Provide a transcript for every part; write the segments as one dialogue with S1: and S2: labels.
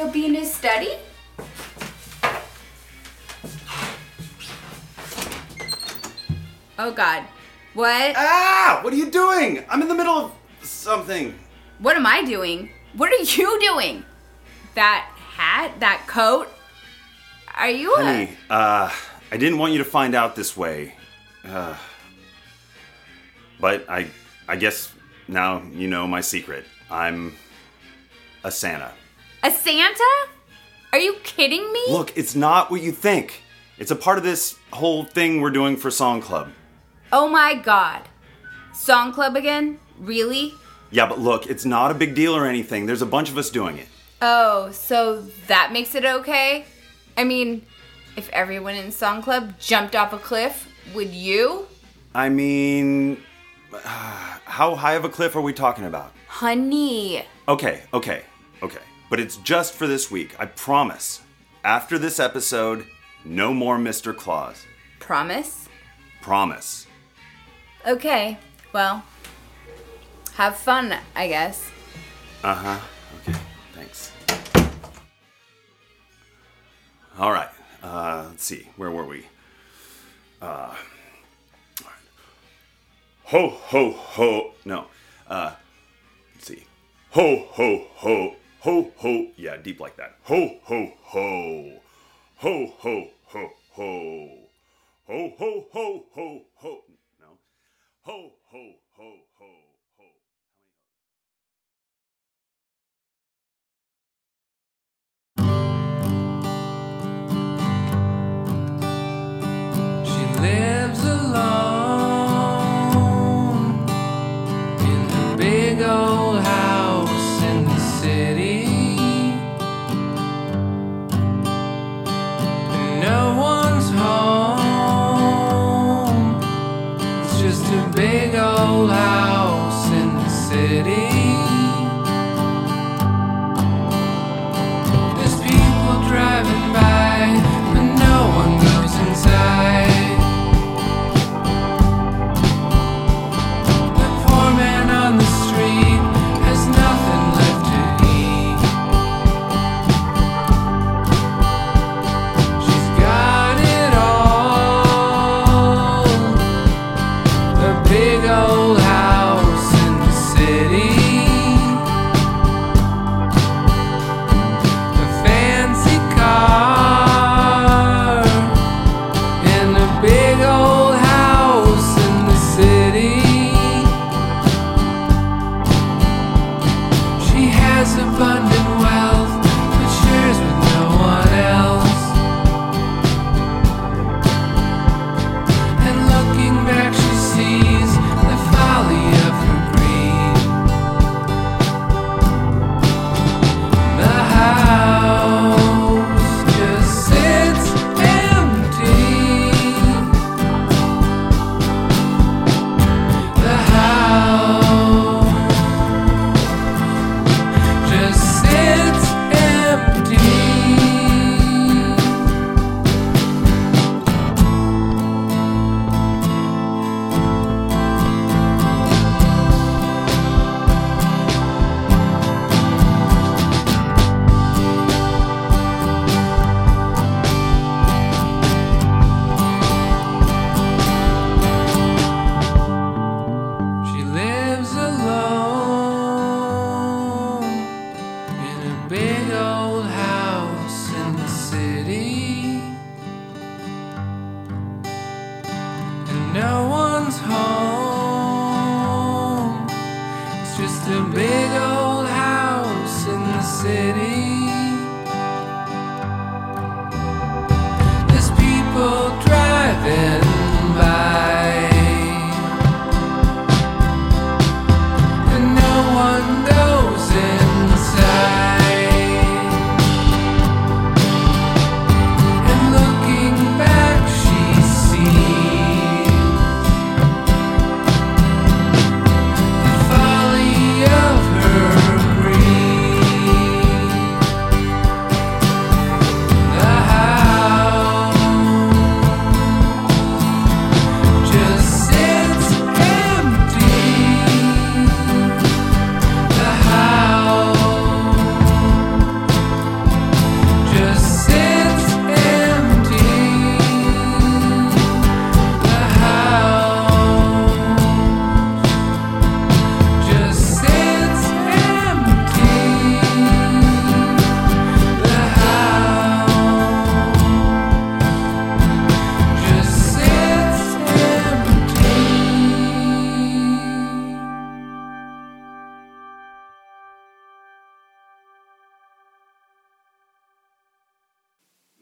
S1: Do you think he could be in his study? Oh God. What?
S2: Ah! What are you doing? I'm in the middle of something.
S1: What am I doing? What are you doing? That hat? That coat? Are you a-
S2: Honey, uh, I didn't want you to find out this way. Uh, but I, I guess now you know my secret. I'm a Santa.
S1: A Santa? Are you kidding me?
S2: Look, it's not what you think. It's a part of this whole thing we're doing for Song Club.
S1: Oh my God. Song club again? Really?
S2: Yeah, but look, it's not a big deal or anything. There's a bunch of us doing it.
S1: Oh, so that makes it okay? I mean, if everyone in Song Club jumped off a cliff, would you?
S2: I mean, how high of a cliff are we talking about?
S1: Honey.
S2: Okay, okay, okay. But it's just for this week. I promise. After this episode, no more Mr. Claus.
S1: Promise?
S2: Promise.
S1: Okay, well, have fun, I guess.
S2: Uh huh. Okay, thanks. All right. Uh, let's see. Where were we? Uh, all right. Ho, ho, ho. No. Uh, let's see. Ho, ho, ho. Ho, ho. Yeah, deep like that. Ho, ho, ho. Ho, ho, ho, ho. Ho, ho, ho, ho, ho. No. Ho, ho, ho.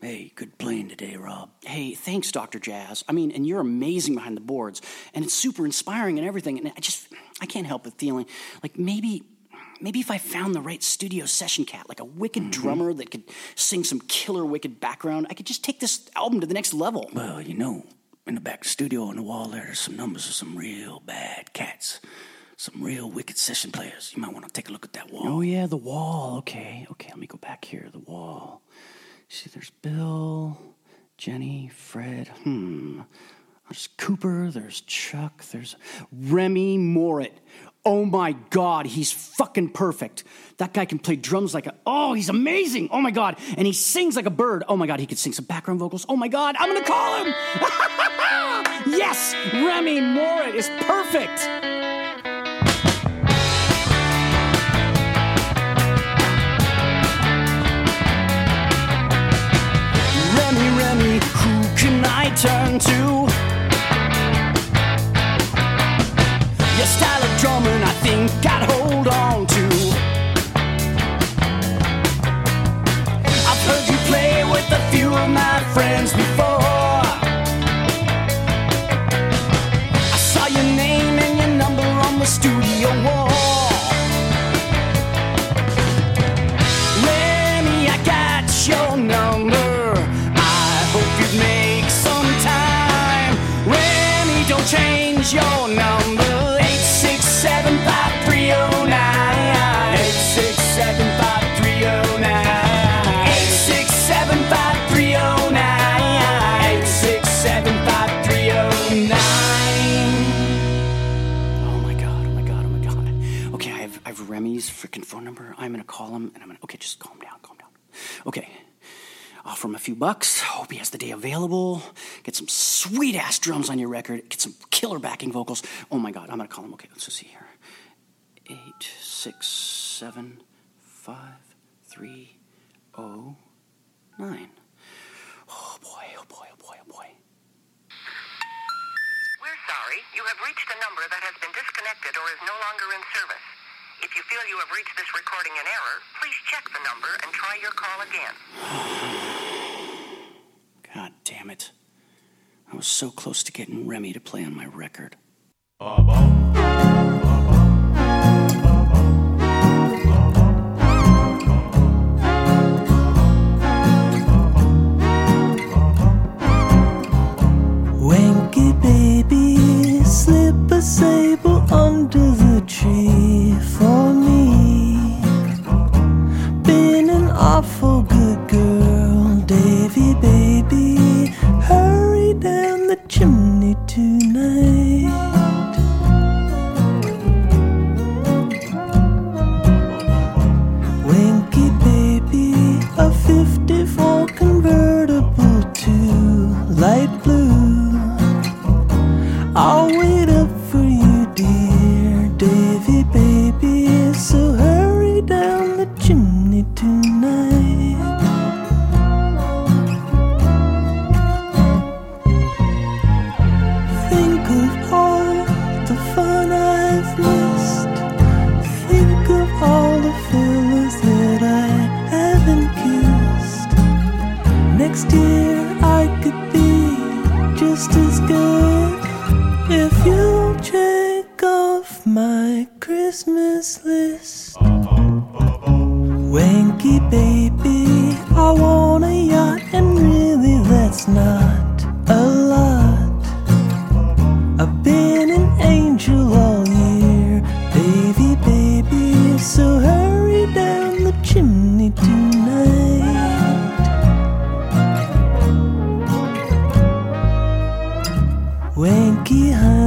S3: Hey, good playing today, Rob. Hey, thanks, Dr. Jazz. I mean, and you're amazing behind the boards, and it's super inspiring and everything. And I just, I can't help but feeling like maybe, maybe if I found the right studio session cat, like a wicked mm-hmm. drummer that could sing some killer wicked background, I could just take this album to the next level.
S4: Well, you know, in the back studio on the wall there, there's some numbers of some real bad cats. Some real wicked session players. You might want to take a look at that wall.
S3: Oh yeah, the wall. Okay, okay. Let me go back here. The wall. See, there's Bill, Jenny, Fred. Hmm. There's Cooper. There's Chuck. There's Remy Morit. Oh my God, he's fucking perfect. That guy can play drums like a. Oh, he's amazing. Oh my God, and he sings like a bird. Oh my God, he could sing some background vocals. Oh my God, I'm gonna call him. yes, Remy Morit is perfect. Can I turn to? Your style of drumming, I think I'd hold on to. I've heard you play with a few of my friends before. Phone number. I'm gonna call him and I'm gonna. Okay, just calm down, calm down. Okay. Offer him a few bucks. Hope he has the day available. Get some sweet ass drums on your record. Get some killer backing vocals. Oh my god, I'm gonna call him. Okay, let's just see here. Eight, six, seven, five, three, oh, nine. Oh boy, oh boy, oh boy, oh boy.
S5: We're sorry. You have reached a number that has been disconnected or is no longer in service. If you feel you have reached this recording in error, please check the number and try your call again.
S3: God damn it. I was so close to getting Remy to play on my record.
S6: Wanky Wanky honey,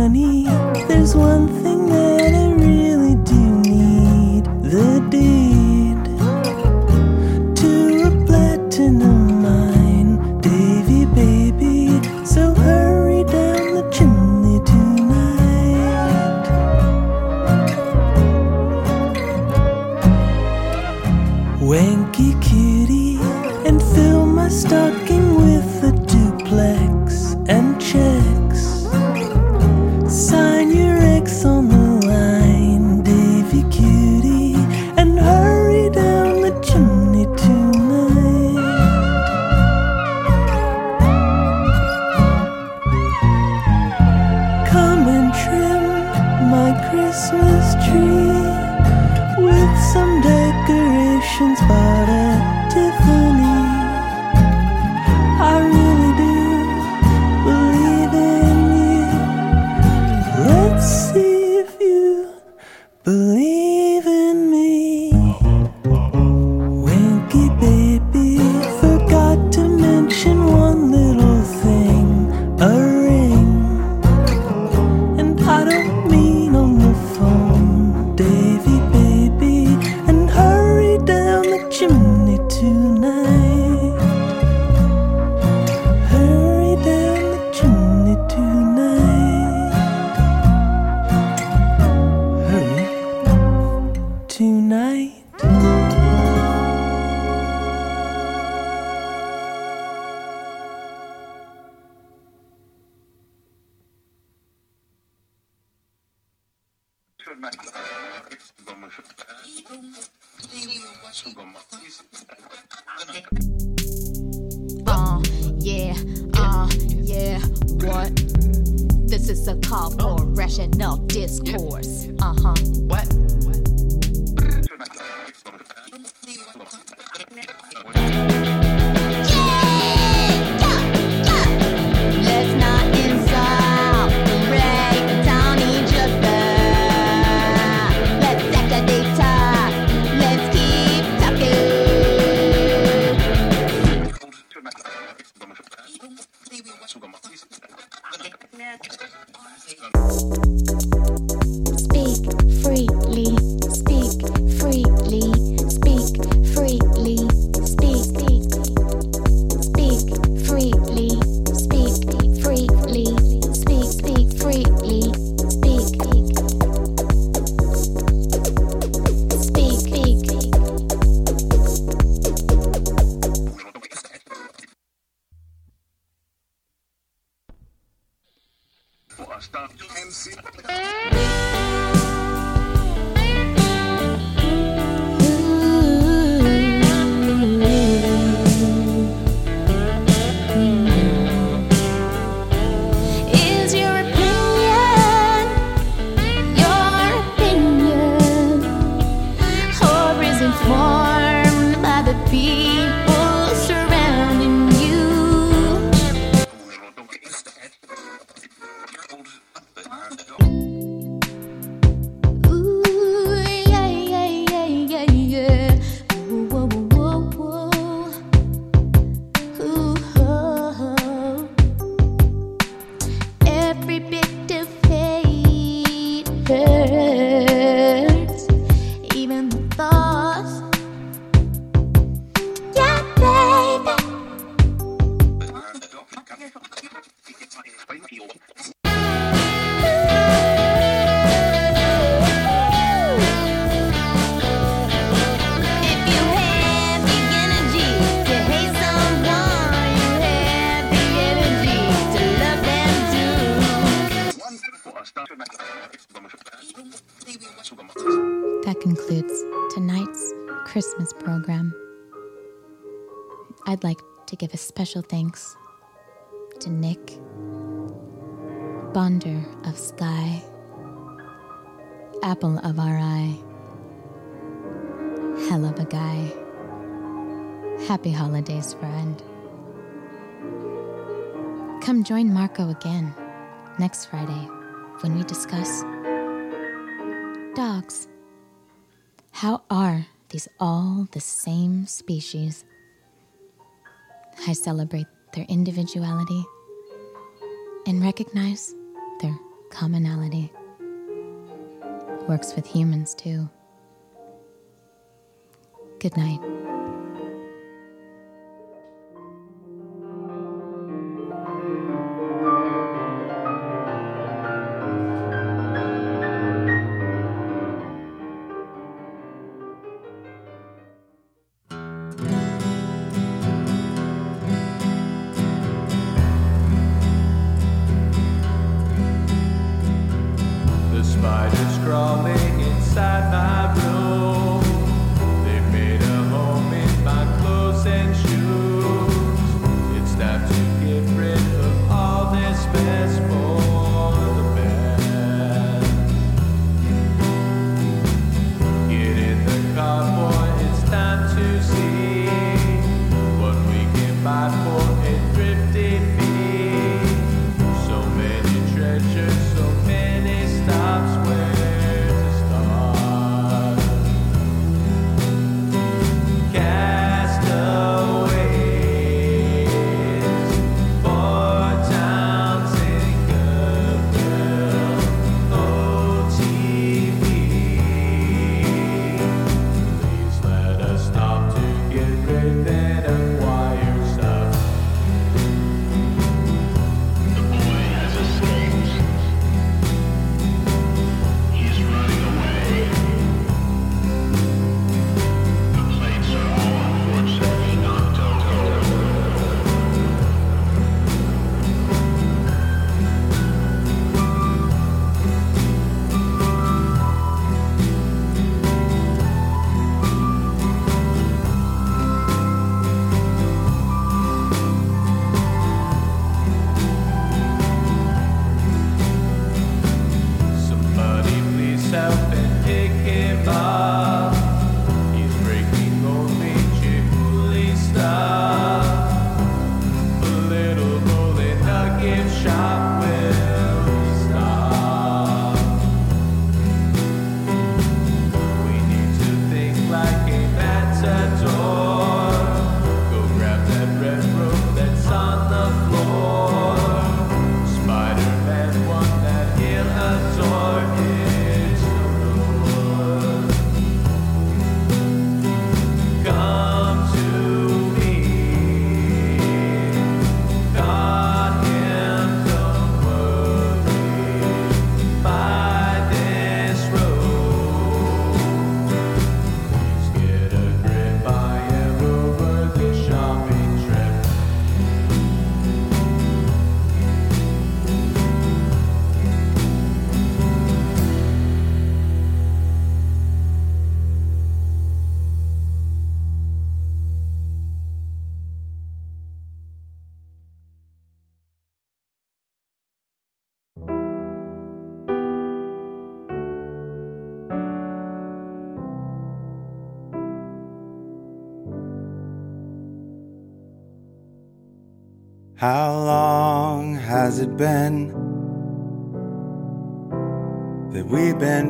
S7: Is
S8: I'd like to give a special thanks to Nick, Bonder of Sky, Apple of Our Eye, Hell of a Guy. Happy holidays, friend. Come join Marco again next Friday when we discuss dogs. How are these all the same species? I celebrate their individuality and recognize their commonality. Works with humans too. Good night.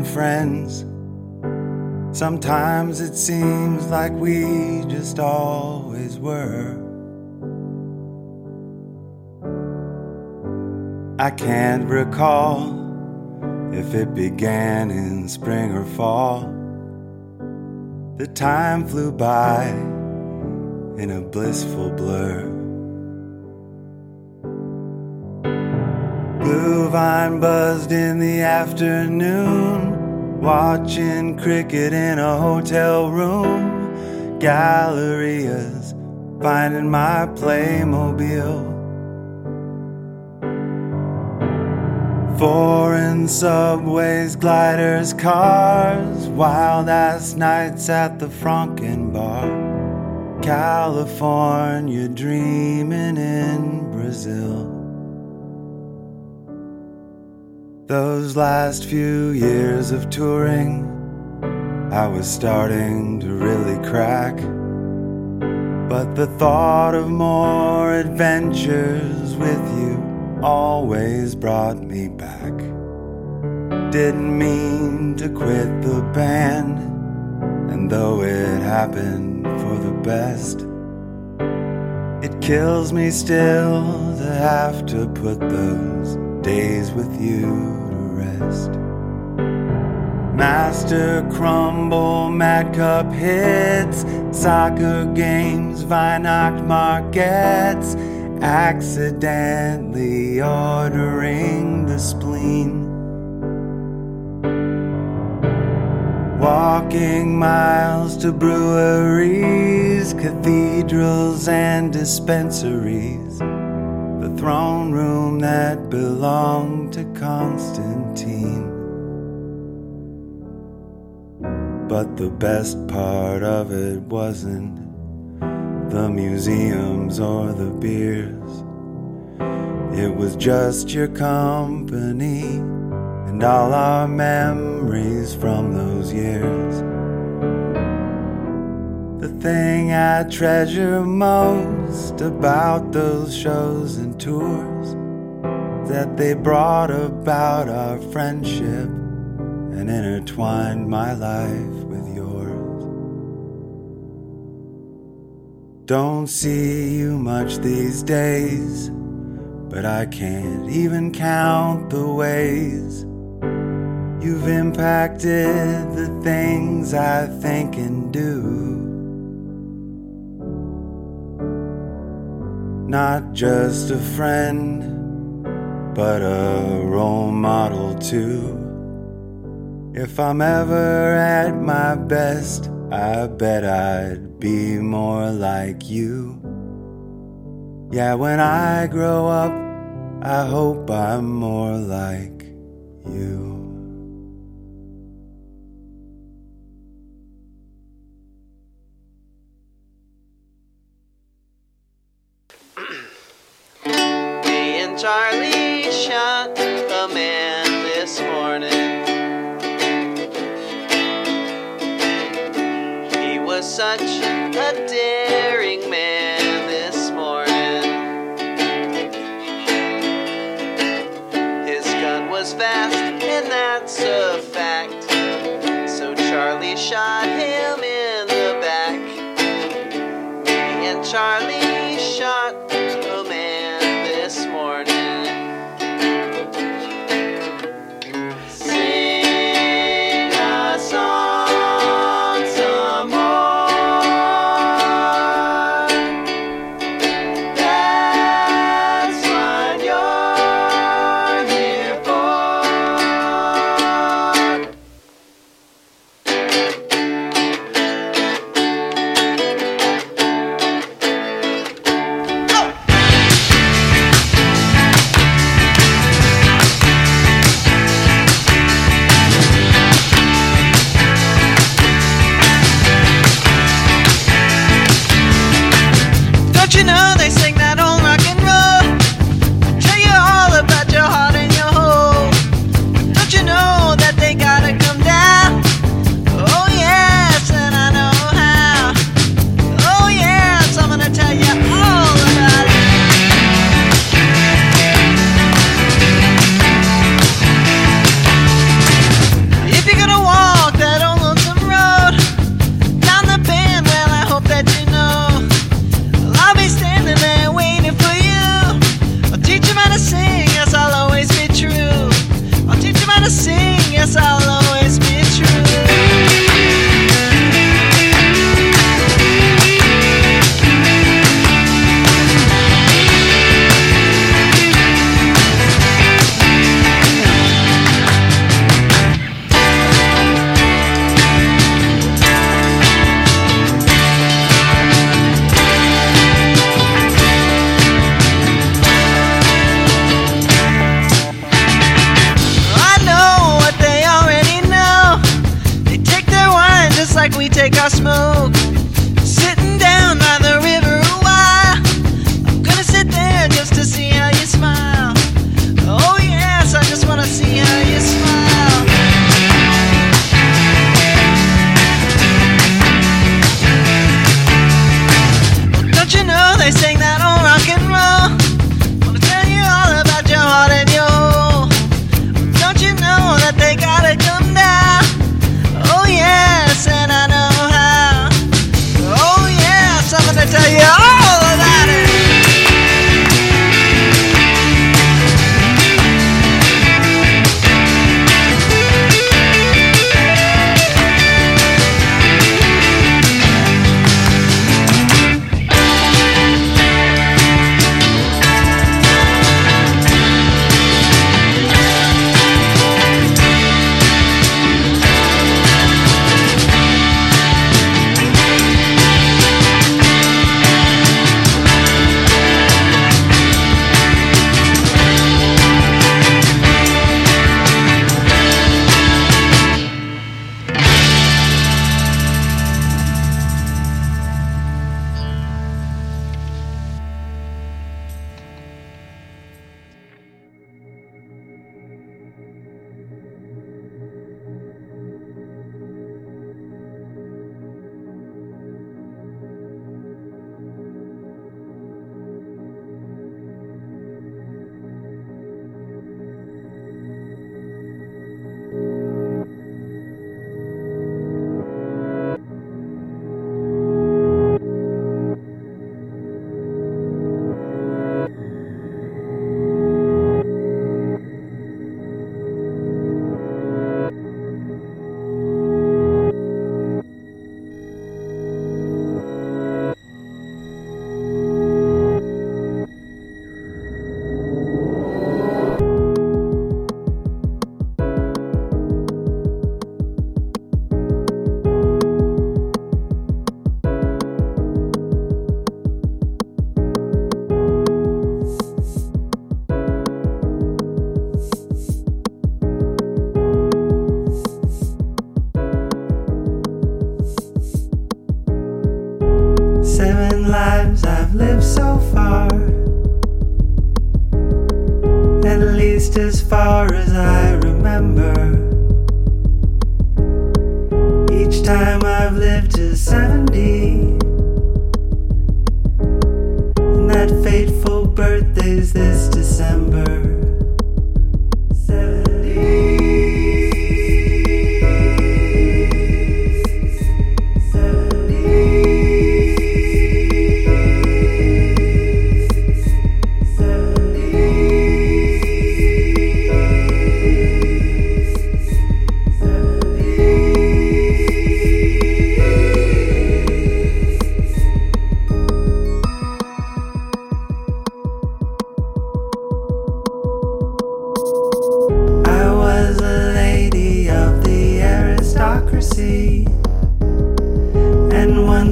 S9: Friends? Sometimes it seems like we just always were. I can't recall if it began in spring or fall. The time flew by in a blissful blur. Vine buzzed in the afternoon, watching cricket in a hotel room. Gallerias finding my Playmobil. Foreign subways, gliders, cars, wild ass nights at the Franken Bar. California dreaming in Brazil. Those last few years of touring, I was starting to really crack. But the thought of more adventures with you always brought me back. Didn't mean to quit the band, and though it happened for the best, it kills me still to have to put those days with you rest. Master Crumble, Mad Cup hits, soccer games, Weihnacht markets, accidentally ordering the spleen. Walking miles to breweries, cathedrals, and dispensaries. The throne room that belonged to Constantine. But the best part of it wasn't the museums or the beers. It was just your company and all our memories from those years. The thing I treasure most about those shows and tours that they brought about our friendship and intertwined my life with yours. Don't see you much these days, but I can't even count the ways you've impacted the things I think and do. Not just a friend, but a role model too. If I'm ever at my best, I bet I'd be more like you. Yeah, when I grow up, I hope I'm more like you.
S10: Charlie shot a man this morning. He was such a daring man this morning. His gun was fast, and that's a fact. So Charlie shot him in the back. Me and Charlie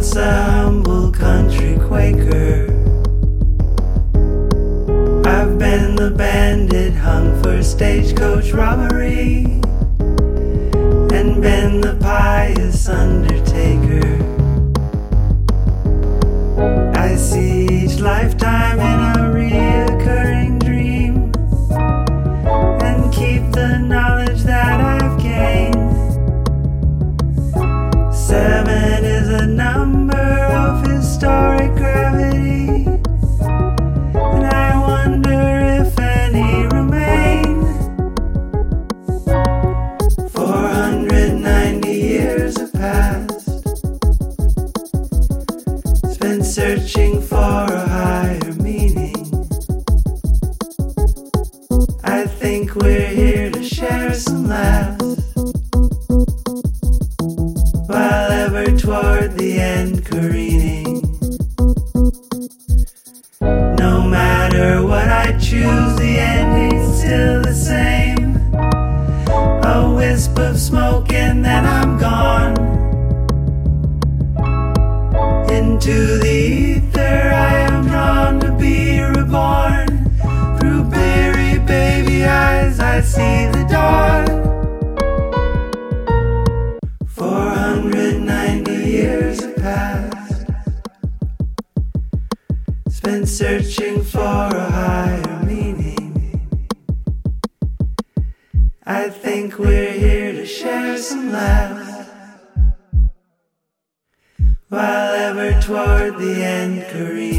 S11: ensemble country Quaker. I've been the bandit hung for stagecoach robbery, and been the pious undertaker. I see each lifetime been searching for a higher meaning. I think we're here to share some laughs while ever toward the end,
S12: Korean.